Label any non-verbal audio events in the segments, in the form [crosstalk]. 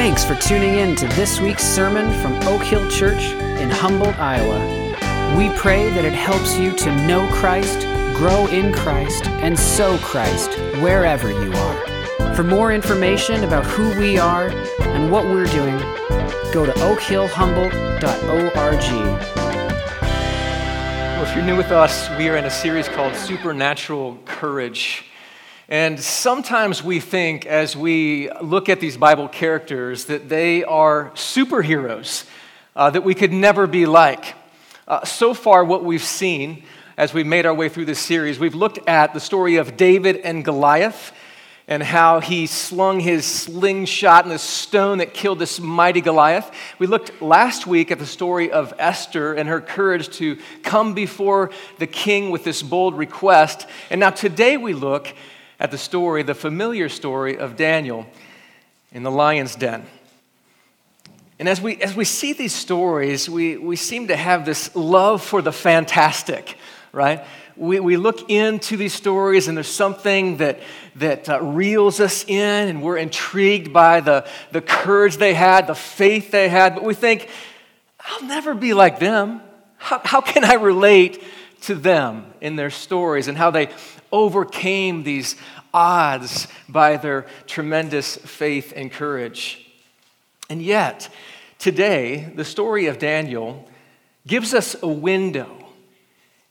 Thanks for tuning in to this week's sermon from Oak Hill Church in Humboldt, Iowa. We pray that it helps you to know Christ, grow in Christ, and sow Christ wherever you are. For more information about who we are and what we're doing, go to oakhillhumboldt.org. Well, if you're new with us, we are in a series called Supernatural Courage. And sometimes we think, as we look at these Bible characters, that they are superheroes uh, that we could never be like. Uh, so far, what we've seen as we've made our way through this series, we've looked at the story of David and Goliath and how he slung his slingshot and the stone that killed this mighty Goliath. We looked last week at the story of Esther and her courage to come before the king with this bold request. And now today we look at the story, the familiar story of Daniel in the lion's den. And as we, as we see these stories, we, we seem to have this love for the fantastic, right? We, we look into these stories and there's something that, that uh, reels us in, and we're intrigued by the, the courage they had, the faith they had, but we think, I'll never be like them. How, how can I relate to them in their stories and how they overcame these odds by their tremendous faith and courage. And yet, today, the story of Daniel gives us a window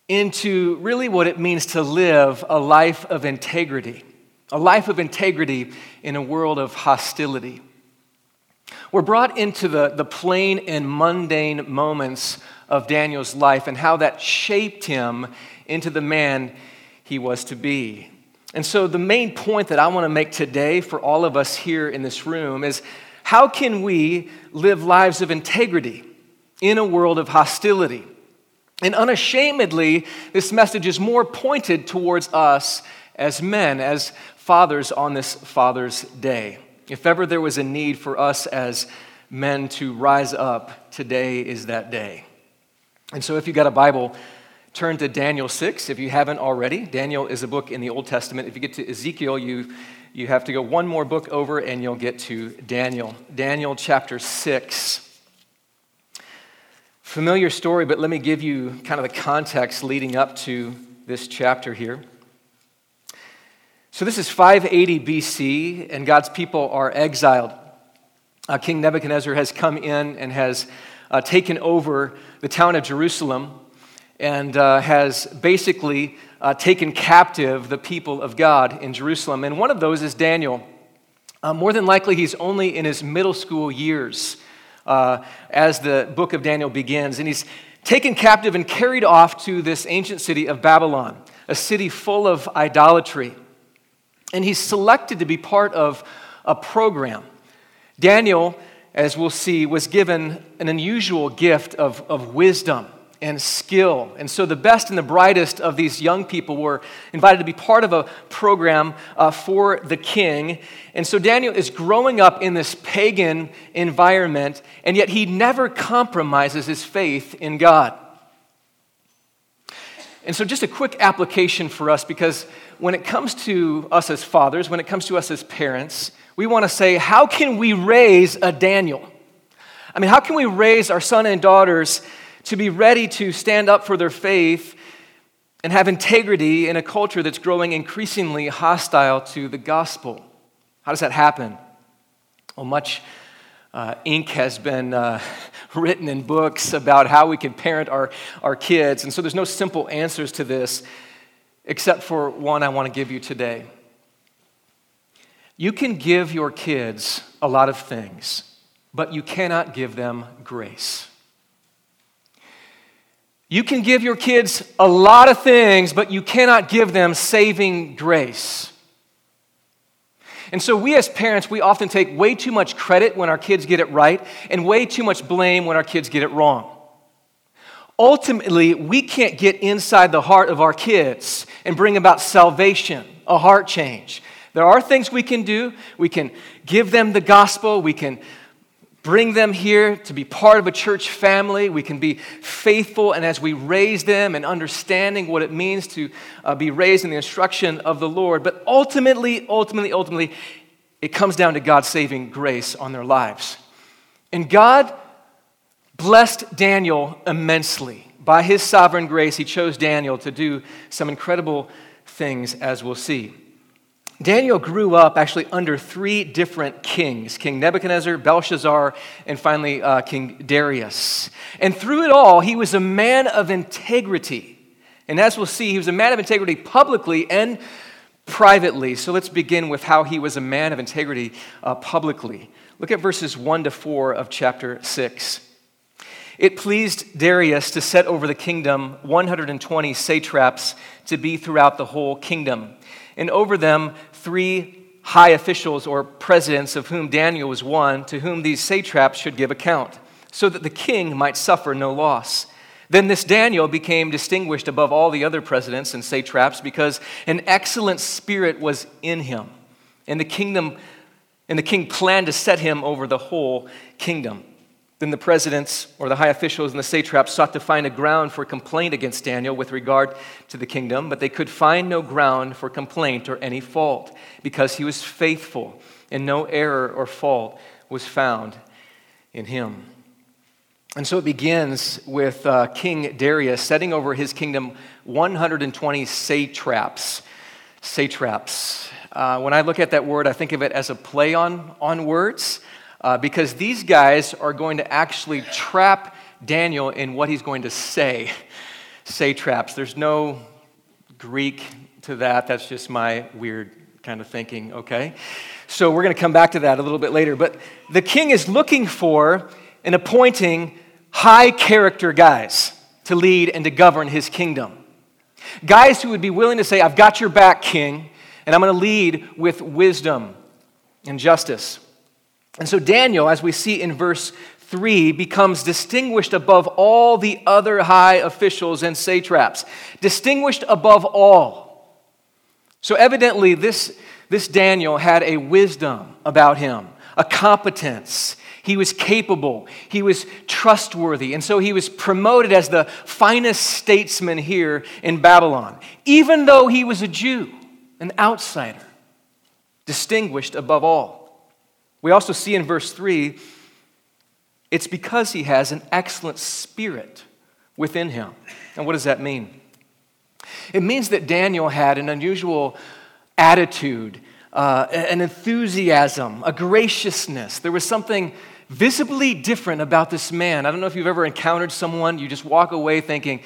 into really what it means to live a life of integrity, a life of integrity in a world of hostility. We're brought into the, the plain and mundane moments of Daniel's life and how that shaped him into the man he was to be. And so, the main point that I want to make today for all of us here in this room is how can we live lives of integrity in a world of hostility? And unashamedly, this message is more pointed towards us as men, as fathers on this Father's Day. If ever there was a need for us as men to rise up, today is that day. And so, if you got a Bible, turn to Daniel 6 if you haven't already. Daniel is a book in the Old Testament. If you get to Ezekiel, you, you have to go one more book over and you'll get to Daniel. Daniel chapter 6. Familiar story, but let me give you kind of the context leading up to this chapter here. So, this is 580 BC, and God's people are exiled. Uh, King Nebuchadnezzar has come in and has uh, taken over the town of Jerusalem and uh, has basically uh, taken captive the people of God in Jerusalem. And one of those is Daniel. Uh, more than likely, he's only in his middle school years uh, as the book of Daniel begins. And he's taken captive and carried off to this ancient city of Babylon, a city full of idolatry. And he's selected to be part of a program. Daniel, as we'll see, was given an unusual gift of, of wisdom and skill. And so the best and the brightest of these young people were invited to be part of a program uh, for the king. And so Daniel is growing up in this pagan environment, and yet he never compromises his faith in God. And so, just a quick application for us because when it comes to us as fathers, when it comes to us as parents, we want to say, how can we raise a Daniel? I mean, how can we raise our son and daughters to be ready to stand up for their faith and have integrity in a culture that's growing increasingly hostile to the gospel. How does that happen? Well, much uh, ink has been uh, [laughs] written in books about how we can parent our, our kids. And so there's no simple answers to this, except for one I want to give you today. You can give your kids a lot of things, but you cannot give them grace. You can give your kids a lot of things, but you cannot give them saving grace. And so, we as parents, we often take way too much credit when our kids get it right and way too much blame when our kids get it wrong. Ultimately, we can't get inside the heart of our kids and bring about salvation, a heart change. There are things we can do. We can give them the gospel, we can bring them here to be part of a church family. We can be faithful, and as we raise them and understanding what it means to uh, be raised in the instruction of the Lord. But ultimately, ultimately, ultimately, it comes down to God's saving grace on their lives. And God blessed Daniel immensely. By his sovereign grace, he chose Daniel to do some incredible things, as we'll see. Daniel grew up actually under three different kings King Nebuchadnezzar, Belshazzar, and finally uh, King Darius. And through it all, he was a man of integrity. And as we'll see, he was a man of integrity publicly and privately. So let's begin with how he was a man of integrity uh, publicly. Look at verses 1 to 4 of chapter 6. It pleased Darius to set over the kingdom 120 satraps to be throughout the whole kingdom, and over them three high officials or presidents, of whom Daniel was one, to whom these satraps should give account, so that the king might suffer no loss. Then this Daniel became distinguished above all the other presidents and satraps because an excellent spirit was in him, and the kingdom and the king planned to set him over the whole kingdom. Then the presidents or the high officials and the satraps sought to find a ground for complaint against Daniel with regard to the kingdom, but they could find no ground for complaint or any fault because he was faithful and no error or fault was found in him. And so it begins with uh, King Darius setting over his kingdom 120 satraps. Satraps. Uh, when I look at that word, I think of it as a play on, on words uh, because these guys are going to actually trap Daniel in what he's going to say. [laughs] Satraps. There's no Greek to that. That's just my weird kind of thinking, okay? So we're going to come back to that a little bit later. But the king is looking for and appointing high character guys to lead and to govern his kingdom. Guys who would be willing to say, I've got your back, king, and I'm going to lead with wisdom and justice. And so Daniel, as we see in verse 3, becomes distinguished above all the other high officials and satraps. Distinguished above all. So evidently, this, this Daniel had a wisdom about him, a competence, he was capable. He was trustworthy. And so he was promoted as the finest statesman here in Babylon, even though he was a Jew, an outsider, distinguished above all. We also see in verse 3 it's because he has an excellent spirit within him. And what does that mean? It means that Daniel had an unusual attitude, uh, an enthusiasm, a graciousness. There was something visibly different about this man. I don't know if you've ever encountered someone, you just walk away thinking,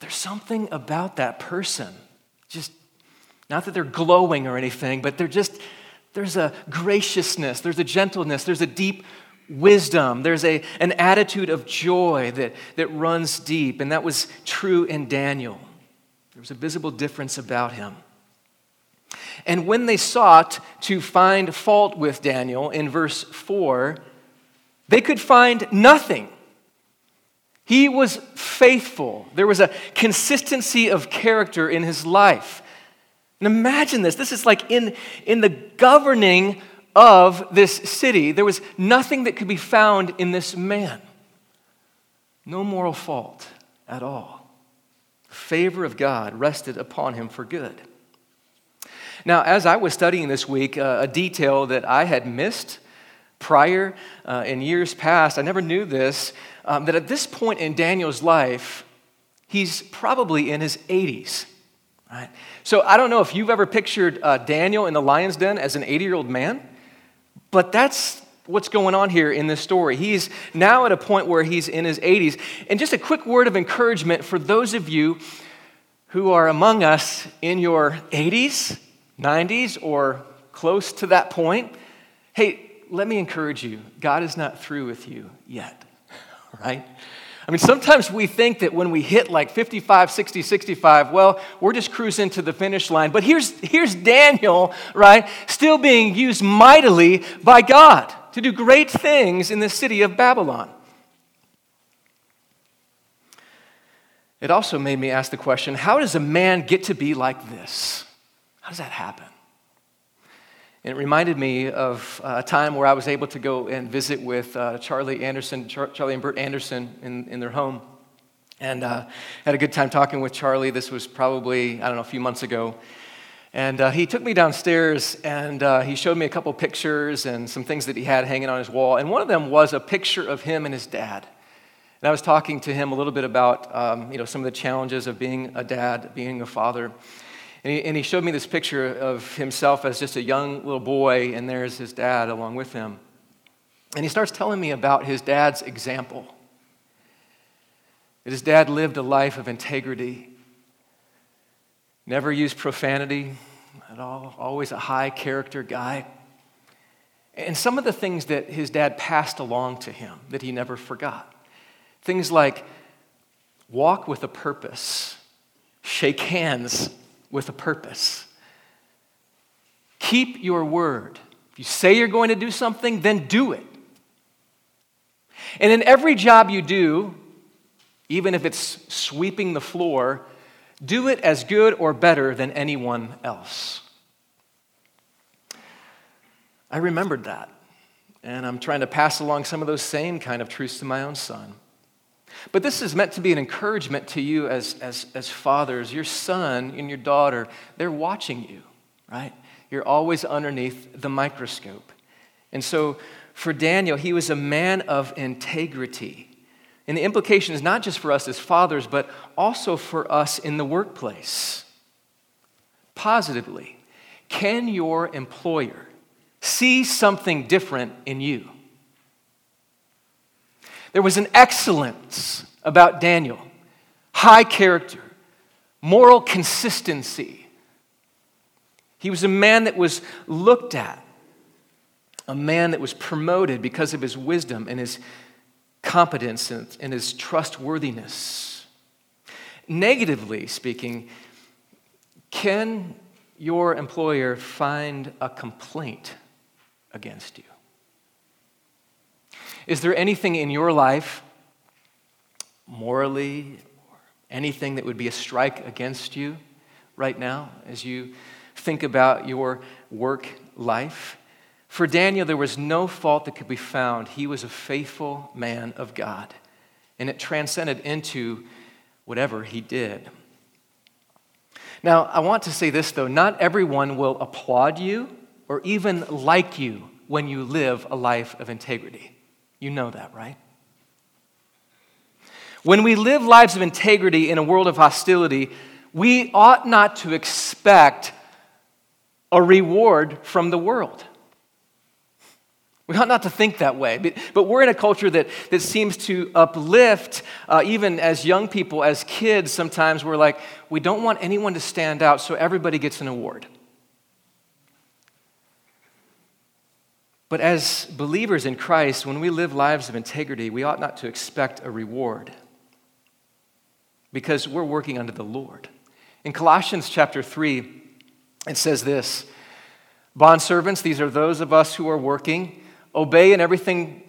there's something about that person. Just not that they're glowing or anything, but they're just, there's a graciousness, there's a gentleness, there's a deep wisdom, there's a, an attitude of joy that, that runs deep. And that was true in Daniel. There was a visible difference about him. And when they sought to find fault with Daniel in verse 4, they could find nothing. He was faithful. There was a consistency of character in his life. And imagine this this is like in, in the governing of this city, there was nothing that could be found in this man. No moral fault at all. The favor of God rested upon him for good. Now, as I was studying this week, uh, a detail that I had missed prior uh, in years past, I never knew this, um, that at this point in Daniel's life, he's probably in his 80s. Right? So I don't know if you've ever pictured uh, Daniel in the lion's den as an 80 year old man, but that's what's going on here in this story. He's now at a point where he's in his 80s. And just a quick word of encouragement for those of you who are among us in your 80s 90s or close to that point, hey, let me encourage you God is not through with you yet, [laughs] right? I mean, sometimes we think that when we hit like 55, 60, 65, well, we're just cruising to the finish line. But here's, here's Daniel, right, still being used mightily by God to do great things in the city of Babylon. It also made me ask the question how does a man get to be like this? How does that happen? And it reminded me of a time where I was able to go and visit with uh, Charlie Anderson, Char- Charlie and Bert Anderson in, in their home. And uh, had a good time talking with Charlie. This was probably, I don't know, a few months ago. And uh, he took me downstairs and uh, he showed me a couple pictures and some things that he had hanging on his wall. And one of them was a picture of him and his dad. And I was talking to him a little bit about um, you know, some of the challenges of being a dad, being a father. And he, and he showed me this picture of himself as just a young little boy, and there's his dad along with him. And he starts telling me about his dad's example. That his dad lived a life of integrity, never used profanity at all, always a high character guy. And some of the things that his dad passed along to him that he never forgot. Things like walk with a purpose, shake hands with a purpose, keep your word. If you say you're going to do something, then do it. And in every job you do, even if it's sweeping the floor, do it as good or better than anyone else. I remembered that, and I'm trying to pass along some of those same kind of truths to my own son. But this is meant to be an encouragement to you as, as, as fathers. Your son and your daughter, they're watching you, right? You're always underneath the microscope. And so for Daniel, he was a man of integrity. And the implication is not just for us as fathers, but also for us in the workplace. Positively, can your employer see something different in you? There was an excellence about Daniel, high character, moral consistency. He was a man that was looked at a man that was promoted because of his wisdom and his competence and, and his trustworthiness. Negatively speaking, can your employer find a complaint against you? Is there anything in your life, morally, or anything that would be a strike against you right now as you think about your work life? For Daniel, there was no fault that could be found. He was a faithful man of God, and it transcended into whatever he did. Now, I want to say this though not everyone will applaud you or even like you when you live a life of integrity. You know that, right? When we live lives of integrity in a world of hostility, we ought not to expect a reward from the world. We ought not to think that way. But, but we're in a culture that, that seems to uplift, uh, even as young people, as kids, sometimes we're like, we don't want anyone to stand out, so everybody gets an award. But as believers in Christ, when we live lives of integrity, we ought not to expect a reward because we're working under the Lord. In Colossians chapter 3, it says this Bondservants, these are those of us who are working Obey in everything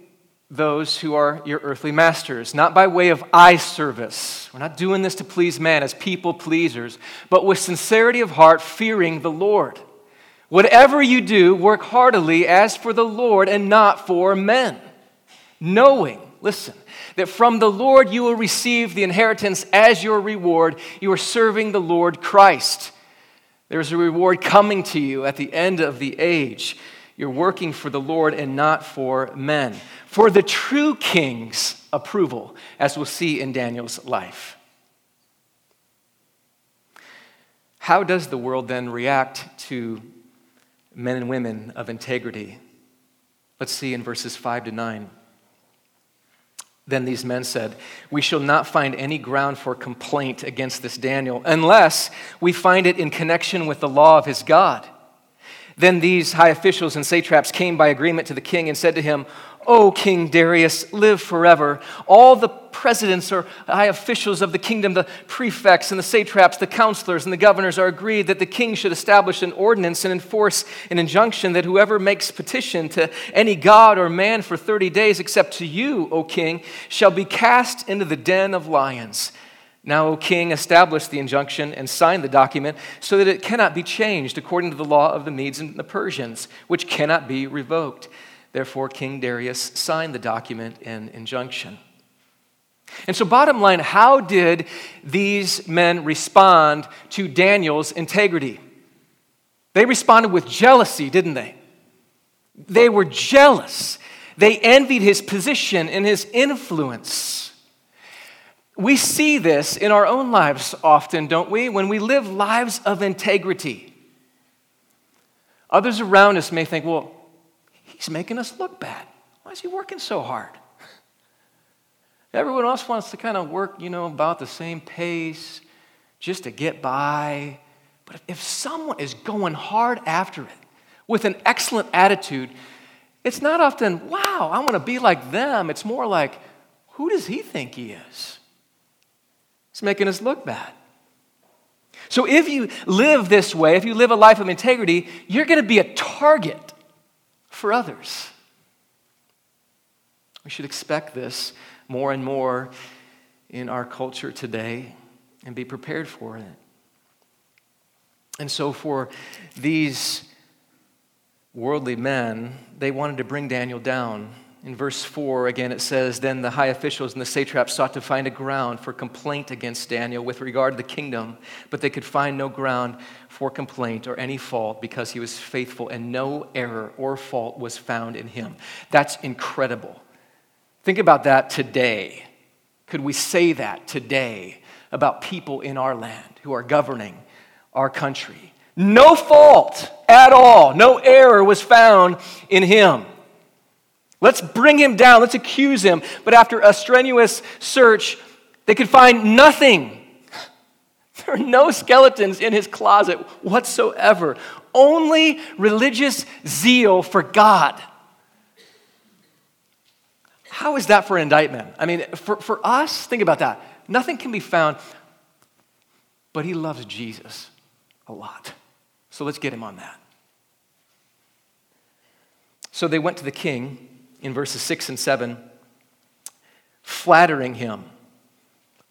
those who are your earthly masters, not by way of eye service. We're not doing this to please man as people pleasers, but with sincerity of heart, fearing the Lord. Whatever you do, work heartily as for the Lord and not for men, knowing, listen, that from the Lord you will receive the inheritance as your reward. You are serving the Lord Christ. There's a reward coming to you at the end of the age. You're working for the Lord and not for men. For the true king's approval, as we'll see in Daniel's life. How does the world then react to men and women of integrity? Let's see in verses 5 to 9. Then these men said, We shall not find any ground for complaint against this Daniel unless we find it in connection with the law of his God. Then these high officials and satraps came by agreement to the king and said to him, O King Darius, live forever. All the presidents or high officials of the kingdom, the prefects and the satraps, the counselors and the governors are agreed that the king should establish an ordinance and enforce an injunction that whoever makes petition to any god or man for 30 days, except to you, O king, shall be cast into the den of lions. Now, O king, establish the injunction and sign the document so that it cannot be changed according to the law of the Medes and the Persians, which cannot be revoked. Therefore, King Darius signed the document and injunction. And so, bottom line, how did these men respond to Daniel's integrity? They responded with jealousy, didn't they? They were jealous. They envied his position and his influence. We see this in our own lives often, don't we? When we live lives of integrity. Others around us may think, well, he's making us look bad. Why is he working so hard? [laughs] Everyone else wants to kind of work, you know, about the same pace just to get by. But if someone is going hard after it with an excellent attitude, it's not often, wow, I want to be like them. It's more like, who does he think he is? It's making us look bad. So if you live this way, if you live a life of integrity, you're going to be a target for others. We should expect this more and more in our culture today and be prepared for it. And so, for these worldly men, they wanted to bring Daniel down in verse 4, again, it says Then the high officials and the satraps sought to find a ground for complaint against Daniel with regard to the kingdom, but they could find no ground for complaint or any fault because he was faithful and no error or fault was found in him. That's incredible. Think about that today. Could we say that today about people in our land who are governing our country? No fault at all, no error was found in him. Let's bring him down. Let's accuse him. But after a strenuous search, they could find nothing. [laughs] There are no skeletons in his closet whatsoever, only religious zeal for God. How is that for an indictment? I mean, for, for us, think about that. Nothing can be found, but he loves Jesus a lot. So let's get him on that. So they went to the king in verses 6 and 7, flattering him.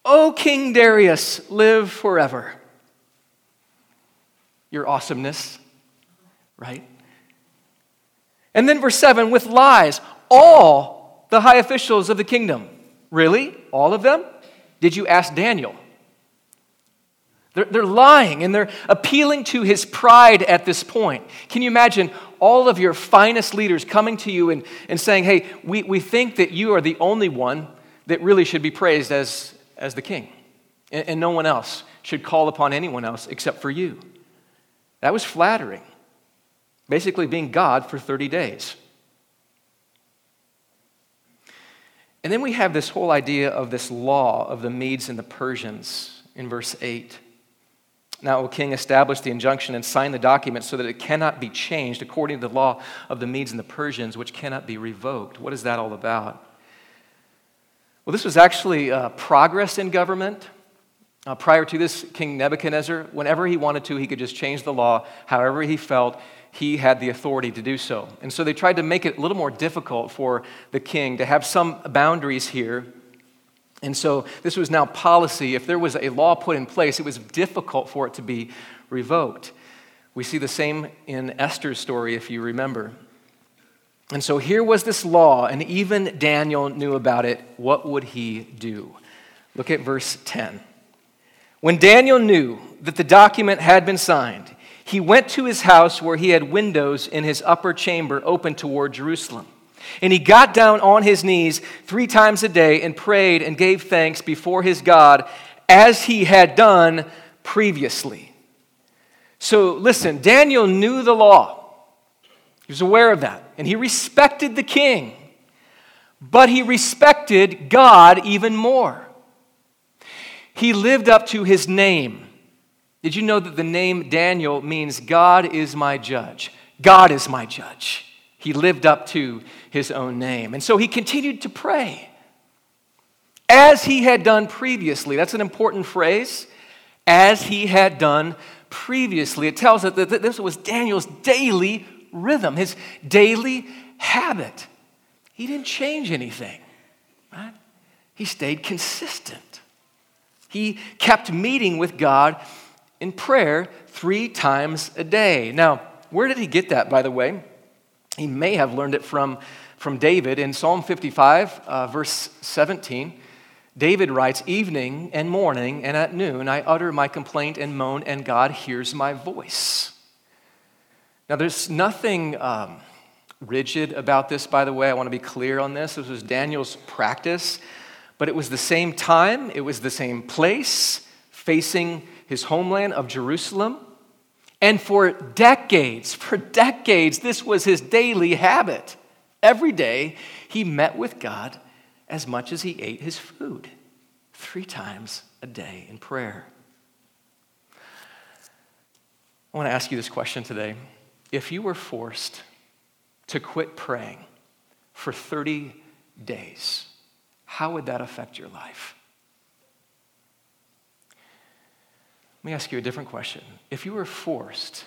O King Darius, live forever. Your awesomeness, right? And then verse 7 with lies, all the high officials of the kingdom. Really? All of them? Did you ask Daniel? They're, they're lying and they're appealing to his pride at this point. Can you imagine all of your finest leaders coming to you and, and saying, Hey, we, we think that you are the only one that really should be praised as, as the king, and, and no one else should call upon anyone else except for you? That was flattering. Basically, being God for 30 days. And then we have this whole idea of this law of the Medes and the Persians in verse 8. Now, O king, establish the injunction and sign the document so that it cannot be changed according to the law of the Medes and the Persians, which cannot be revoked. What is that all about? Well, this was actually uh, progress in government. Uh, prior to this, King Nebuchadnezzar, whenever he wanted to, he could just change the law however he felt. He had the authority to do so. And so they tried to make it a little more difficult for the king to have some boundaries here and so this was now policy. If there was a law put in place, it was difficult for it to be revoked. We see the same in Esther's story, if you remember. And so here was this law, and even Daniel knew about it. What would he do? Look at verse 10. When Daniel knew that the document had been signed, he went to his house where he had windows in his upper chamber open toward Jerusalem. And he got down on his knees three times a day and prayed and gave thanks before his God as he had done previously. So listen, Daniel knew the law, he was aware of that, and he respected the king, but he respected God even more. He lived up to his name. Did you know that the name Daniel means God is my judge? God is my judge. He lived up to his own name. And so he continued to pray as he had done previously. That's an important phrase. As he had done previously. It tells us that this was Daniel's daily rhythm, his daily habit. He didn't change anything, right? He stayed consistent. He kept meeting with God in prayer three times a day. Now, where did he get that, by the way? He may have learned it from from David in Psalm 55, uh, verse 17. David writes, Evening and morning and at noon I utter my complaint and moan, and God hears my voice. Now, there's nothing um, rigid about this, by the way. I want to be clear on this. This was Daniel's practice, but it was the same time, it was the same place, facing his homeland of Jerusalem. And for decades, for decades, this was his daily habit. Every day, he met with God as much as he ate his food, three times a day in prayer. I want to ask you this question today. If you were forced to quit praying for 30 days, how would that affect your life? Let me ask you a different question. If you were forced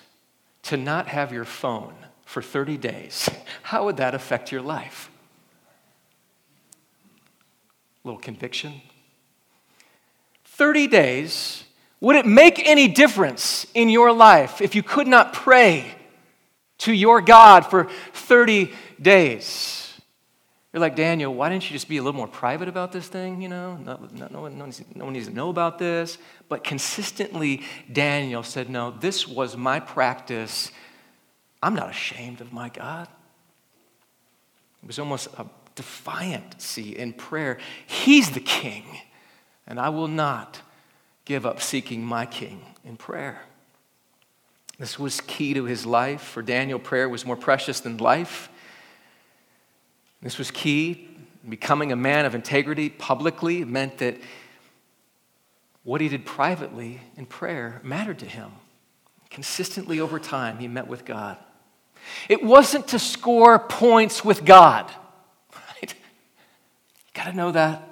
to not have your phone for 30 days, [laughs] how would that affect your life? A little conviction. 30 days, would it make any difference in your life if you could not pray to your God for 30 days? You're like, Daniel, why didn't you just be a little more private about this thing? You know, no, no, no, one, no one needs to know about this. But consistently, Daniel said, No, this was my practice. I'm not ashamed of my God. It was almost a defiancy in prayer. He's the king, and I will not give up seeking my king in prayer. This was key to his life. For Daniel, prayer was more precious than life. This was key. Becoming a man of integrity publicly meant that what he did privately in prayer mattered to him. Consistently over time, he met with God. It wasn't to score points with God. Right? You got to know that.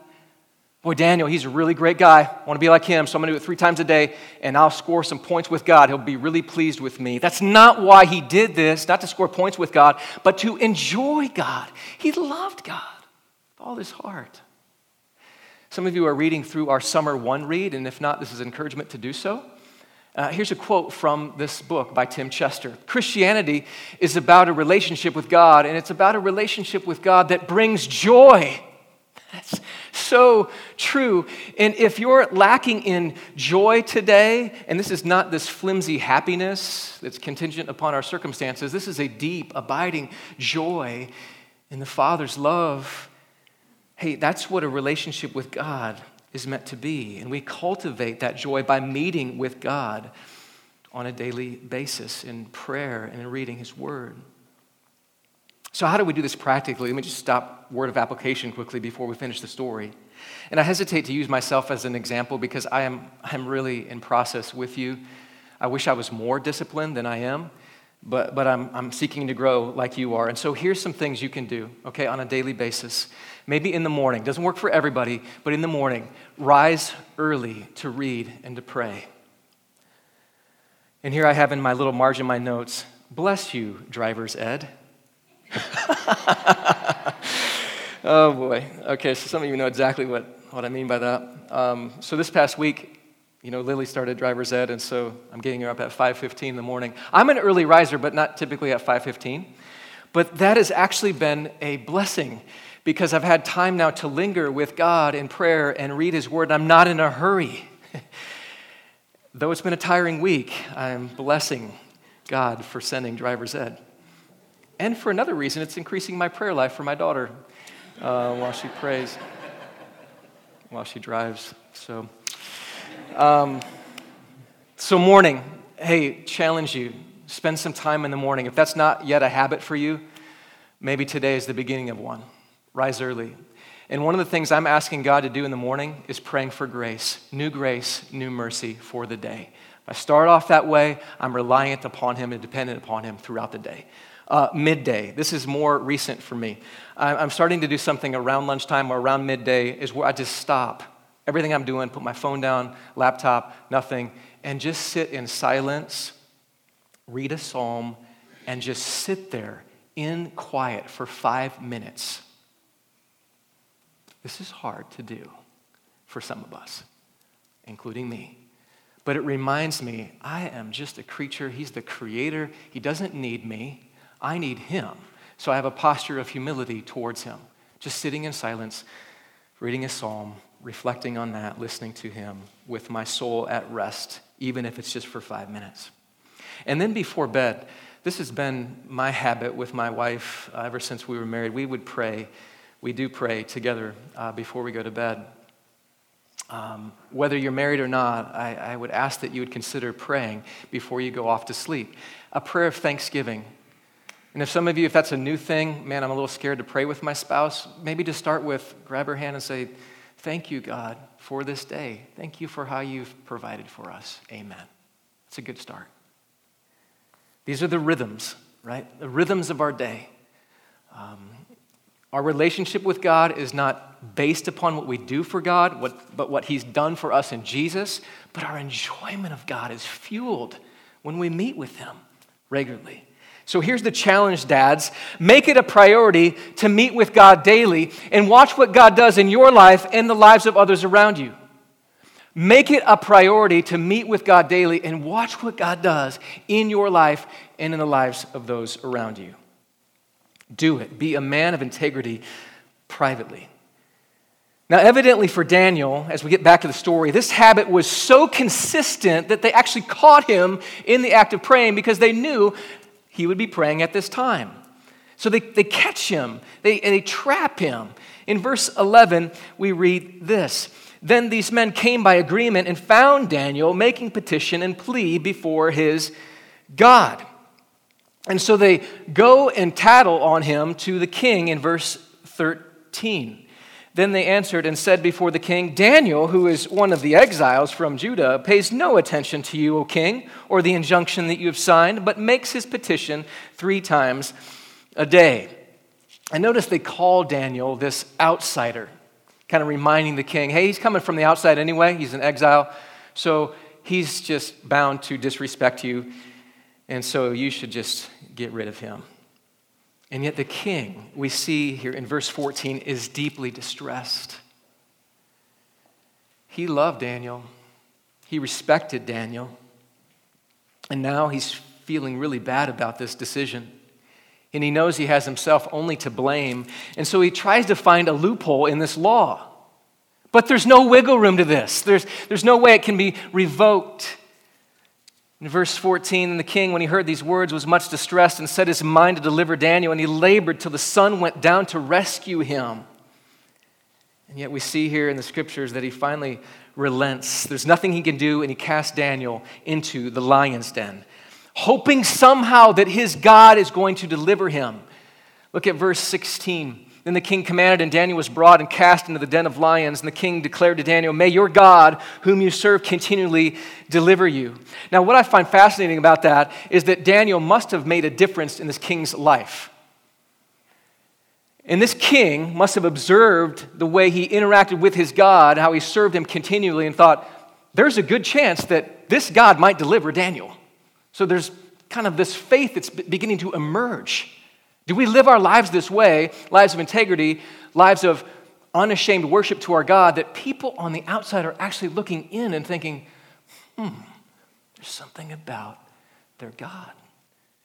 Boy, Daniel, he's a really great guy. I want to be like him, so I'm to do it three times a day, and I'll score some points with God. He'll be really pleased with me. That's not why he did this, not to score points with God, but to enjoy God. He loved God with all his heart. Some of you are reading through our Summer One read, and if not, this is encouragement to do so. Uh, here's a quote from this book by Tim Chester Christianity is about a relationship with God, and it's about a relationship with God that brings joy. That's so true. And if you're lacking in joy today, and this is not this flimsy happiness that's contingent upon our circumstances, this is a deep, abiding joy in the Father's love. Hey, that's what a relationship with God is meant to be. And we cultivate that joy by meeting with God on a daily basis in prayer and in reading His Word. So, how do we do this practically? Let me just stop word of application quickly before we finish the story. And I hesitate to use myself as an example because I am I'm really in process with you. I wish I was more disciplined than I am, but, but I'm, I'm seeking to grow like you are. And so here's some things you can do, okay, on a daily basis. Maybe in the morning, doesn't work for everybody, but in the morning, rise early to read and to pray. And here I have in my little margin my notes, bless you, driver's ed. [laughs] oh boy. Okay, so some of you know exactly what, what I mean by that. Um, so this past week, you know, Lily started driver's ed, and so I'm getting her up at 5:15 in the morning. I'm an early riser, but not typically at 5:15. But that has actually been a blessing because I've had time now to linger with God in prayer and read His Word. I'm not in a hurry. [laughs] Though it's been a tiring week, I'm blessing God for sending driver's ed. And for another reason, it's increasing my prayer life for my daughter uh, while she prays, while she drives. So, um, so morning, hey, challenge you. Spend some time in the morning. If that's not yet a habit for you, maybe today is the beginning of one. Rise early. And one of the things I'm asking God to do in the morning is praying for grace, new grace, new mercy for the day. If I start off that way, I'm reliant upon Him and dependent upon Him throughout the day. Uh, midday. This is more recent for me. I'm starting to do something around lunchtime or around midday, is where I just stop everything I'm doing, put my phone down, laptop, nothing, and just sit in silence, read a psalm, and just sit there in quiet for five minutes. This is hard to do for some of us, including me. But it reminds me I am just a creature. He's the creator. He doesn't need me. I need him. So I have a posture of humility towards him, just sitting in silence, reading a psalm, reflecting on that, listening to him with my soul at rest, even if it's just for five minutes. And then before bed, this has been my habit with my wife uh, ever since we were married. We would pray. We do pray together uh, before we go to bed. Um, whether you're married or not, I, I would ask that you would consider praying before you go off to sleep. A prayer of thanksgiving. And if some of you, if that's a new thing, man, I'm a little scared to pray with my spouse, maybe to start with, grab her hand and say, Thank you, God, for this day. Thank you for how you've provided for us. Amen. It's a good start. These are the rhythms, right? The rhythms of our day. Um, our relationship with God is not based upon what we do for God, what, but what He's done for us in Jesus. But our enjoyment of God is fueled when we meet with Him regularly. So here's the challenge, dads. Make it a priority to meet with God daily and watch what God does in your life and the lives of others around you. Make it a priority to meet with God daily and watch what God does in your life and in the lives of those around you. Do it. Be a man of integrity privately. Now, evidently for Daniel, as we get back to the story, this habit was so consistent that they actually caught him in the act of praying because they knew he would be praying at this time. So they, they catch him, they, they trap him. In verse 11, we read this Then these men came by agreement and found Daniel making petition and plea before his God. And so they go and tattle on him to the king in verse 13. Then they answered and said before the king, Daniel, who is one of the exiles from Judah, pays no attention to you, O king, or the injunction that you have signed, but makes his petition three times a day. And notice they call Daniel this outsider, kind of reminding the king, hey, he's coming from the outside anyway, he's an exile, so he's just bound to disrespect you, and so you should just get rid of him. And yet, the king, we see here in verse 14, is deeply distressed. He loved Daniel, he respected Daniel, and now he's feeling really bad about this decision. And he knows he has himself only to blame. And so he tries to find a loophole in this law. But there's no wiggle room to this, there's, there's no way it can be revoked. In verse 14, the king, when he heard these words, was much distressed and set his mind to deliver Daniel, and he labored till the sun went down to rescue him. And yet we see here in the scriptures that he finally relents. There's nothing he can do, and he casts Daniel into the lion's den, hoping somehow that his God is going to deliver him. Look at verse 16. Then the king commanded, and Daniel was brought and cast into the den of lions. And the king declared to Daniel, May your God, whom you serve, continually deliver you. Now, what I find fascinating about that is that Daniel must have made a difference in this king's life. And this king must have observed the way he interacted with his God, how he served him continually, and thought, there's a good chance that this God might deliver Daniel. So there's kind of this faith that's beginning to emerge. Do we live our lives this way, lives of integrity, lives of unashamed worship to our God, that people on the outside are actually looking in and thinking, hmm, there's something about their God.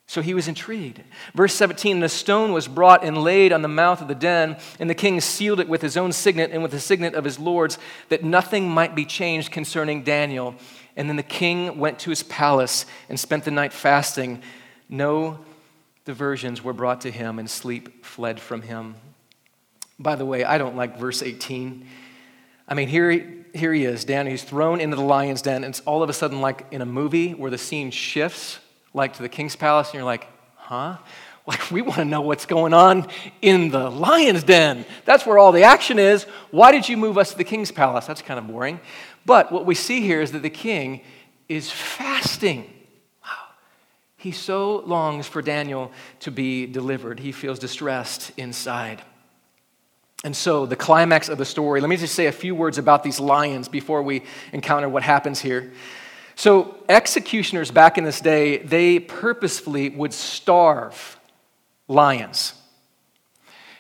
So he was intrigued. Verse 17 The stone was brought and laid on the mouth of the den, and the king sealed it with his own signet and with the signet of his lords, that nothing might be changed concerning Daniel. And then the king went to his palace and spent the night fasting. No diversions were brought to him, and sleep fled from him. By the way, I don't like verse 18. I mean, here, here he is, Dan, he's thrown into the lion's den, and it's all of a sudden like in a movie where the scene shifts, like to the king's palace, and you're like, huh? [laughs] Like, we want to know what's going on in the lion's den. That's where all the action is. Why did you move us to the king's palace? That's kind of boring. But what we see here is that the king is fasting. He so longs for Daniel to be delivered. He feels distressed inside. And so, the climax of the story, let me just say a few words about these lions before we encounter what happens here. So, executioners back in this day, they purposefully would starve lions.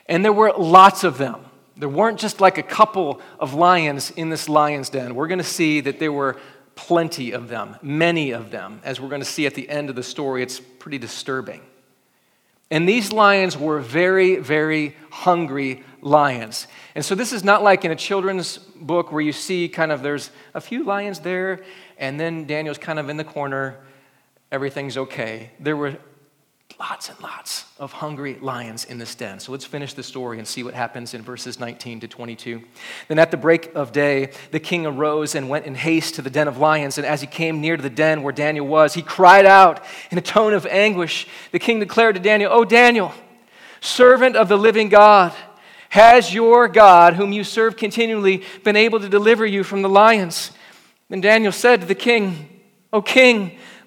And there were lots of them. There weren't just like a couple of lions in this lion's den. We're going to see that there were plenty of them, many of them. As we're going to see at the end of the story, it's pretty disturbing. And these lions were very, very hungry lions. And so this is not like in a children's book where you see kind of there's a few lions there, and then Daniel's kind of in the corner, everything's okay. There were lots and lots of hungry lions in this den. So let's finish the story and see what happens in verses 19 to 22. Then at the break of day, the king arose and went in haste to the den of lions. And as he came near to the den where Daniel was, he cried out in a tone of anguish. The king declared to Daniel, O Daniel, servant of the living God, has your God, whom you serve continually, been able to deliver you from the lions? Then Daniel said to the king, O king,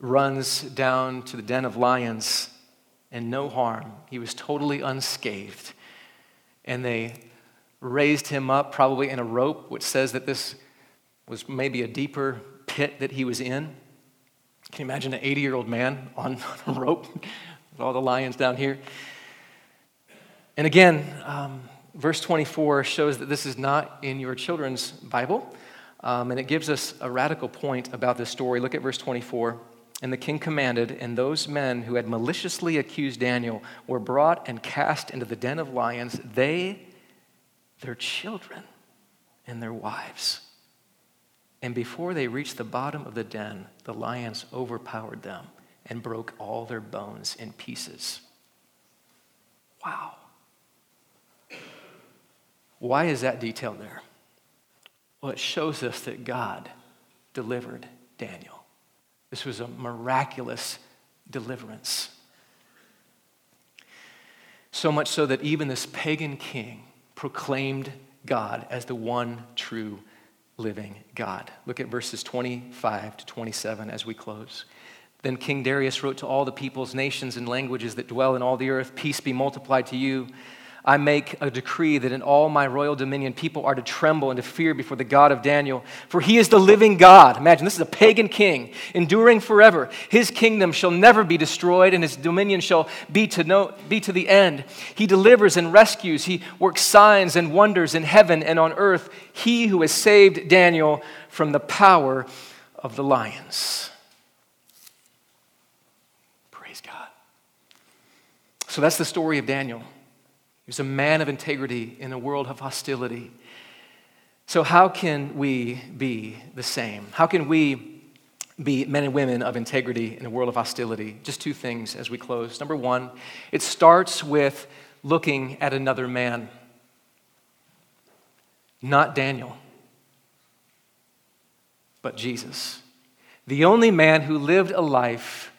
runs down to the den of lions and no harm. He was totally unscathed. And they raised him up, probably in a rope, which says that this was maybe a deeper pit that he was in. Can you imagine an 80 year old man on [laughs] a rope with all the lions down here? And again, um, verse 24 shows that this is not in your children's Bible, um, and it gives us a radical point about this story. Look at verse 24. And the king commanded, and those men who had maliciously accused Daniel were brought and cast into the den of lions, they, their children, and their wives. And before they reached the bottom of the den, the lions overpowered them and broke all their bones in pieces. Wow. Why is that detail there? Well, it shows us that God delivered Daniel. This was a miraculous deliverance. So much so that even this pagan king proclaimed God as the one true living God. Look at verses 25 to 27 as we close. Then King Darius wrote to all the peoples, nations, and languages that dwell in all the earth Peace be multiplied to you. I make a decree that in all my royal dominion people are to tremble and to fear before the God of Daniel. For he is the living God. Imagine, this is a pagan king, enduring forever. His kingdom shall never be destroyed, and his dominion shall be to, no, be to the end. He delivers and rescues. He works signs and wonders in heaven and on earth. He who has saved Daniel from the power of the lions. Praise God. So that's the story of Daniel. He was a man of integrity in a world of hostility. So, how can we be the same? How can we be men and women of integrity in a world of hostility? Just two things as we close. Number one, it starts with looking at another man, not Daniel, but Jesus. The only man who lived a life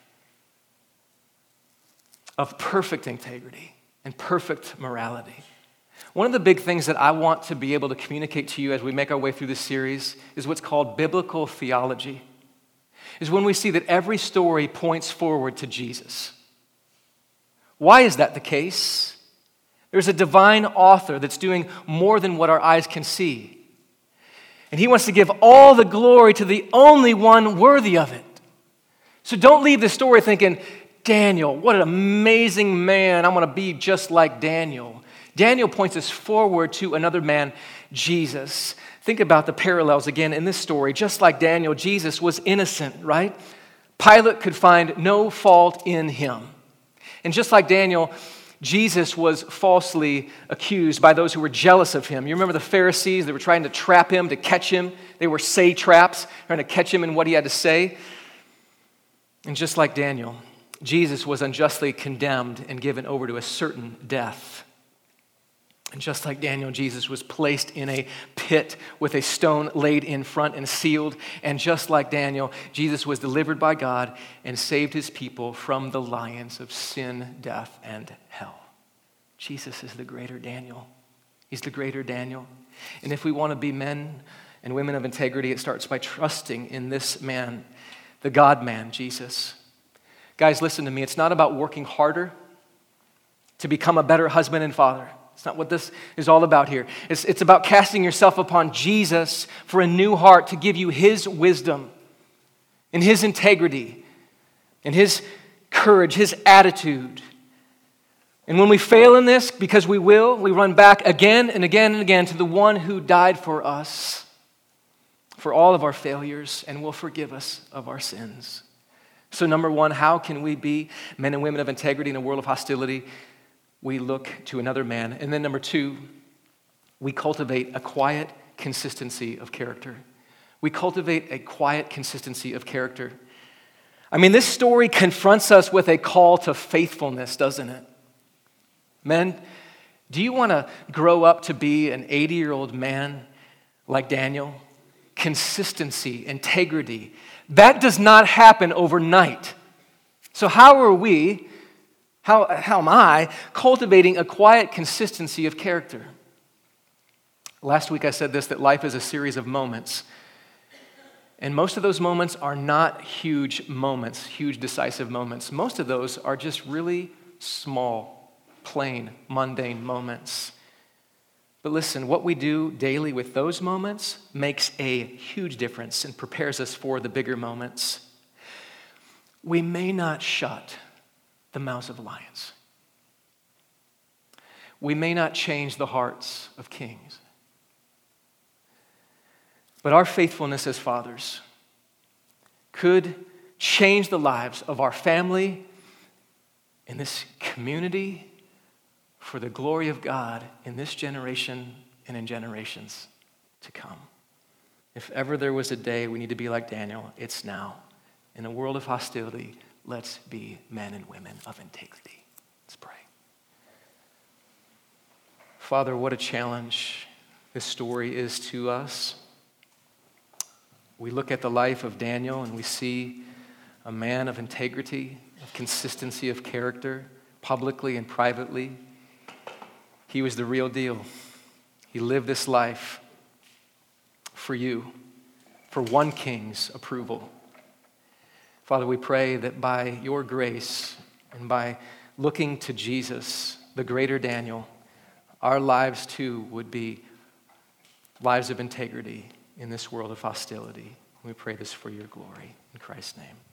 of perfect integrity and perfect morality. One of the big things that I want to be able to communicate to you as we make our way through this series is what's called biblical theology. Is when we see that every story points forward to Jesus. Why is that the case? There's a divine author that's doing more than what our eyes can see. And he wants to give all the glory to the only one worthy of it. So don't leave the story thinking, Daniel, what an amazing man. I want to be just like Daniel. Daniel points us forward to another man, Jesus. Think about the parallels again in this story. Just like Daniel, Jesus was innocent, right? Pilate could find no fault in him. And just like Daniel, Jesus was falsely accused by those who were jealous of him. You remember the Pharisees? They were trying to trap him, to catch him. They were say traps, trying to catch him in what he had to say. And just like Daniel, Jesus was unjustly condemned and given over to a certain death. And just like Daniel, Jesus was placed in a pit with a stone laid in front and sealed. And just like Daniel, Jesus was delivered by God and saved his people from the lions of sin, death, and hell. Jesus is the greater Daniel. He's the greater Daniel. And if we want to be men and women of integrity, it starts by trusting in this man, the God man, Jesus. Guys, listen to me. It's not about working harder to become a better husband and father. It's not what this is all about here. It's, it's about casting yourself upon Jesus for a new heart to give you his wisdom and his integrity and his courage, his attitude And when we fail in this, because we will, we run back again and again and again to the one who died for us, for all of our failures, and will forgive us of our sins. So, number one, how can we be men and women of integrity in a world of hostility? We look to another man. And then, number two, we cultivate a quiet consistency of character. We cultivate a quiet consistency of character. I mean, this story confronts us with a call to faithfulness, doesn't it? Men, do you want to grow up to be an 80 year old man like Daniel? Consistency, integrity. That does not happen overnight. So, how are we, how, how am I, cultivating a quiet consistency of character? Last week I said this that life is a series of moments. And most of those moments are not huge moments, huge decisive moments. Most of those are just really small plain, mundane moments. But listen, what we do daily with those moments makes a huge difference and prepares us for the bigger moments. We may not shut the mouths of lions. We may not change the hearts of kings. But our faithfulness as fathers could change the lives of our family in this community for the glory of God in this generation and in generations to come. If ever there was a day we need to be like Daniel, it's now. In a world of hostility, let's be men and women of integrity. Let's pray. Father, what a challenge this story is to us. We look at the life of Daniel and we see a man of integrity, of consistency of character, publicly and privately. He was the real deal. He lived this life for you, for one king's approval. Father, we pray that by your grace and by looking to Jesus, the greater Daniel, our lives too would be lives of integrity in this world of hostility. We pray this for your glory. In Christ's name.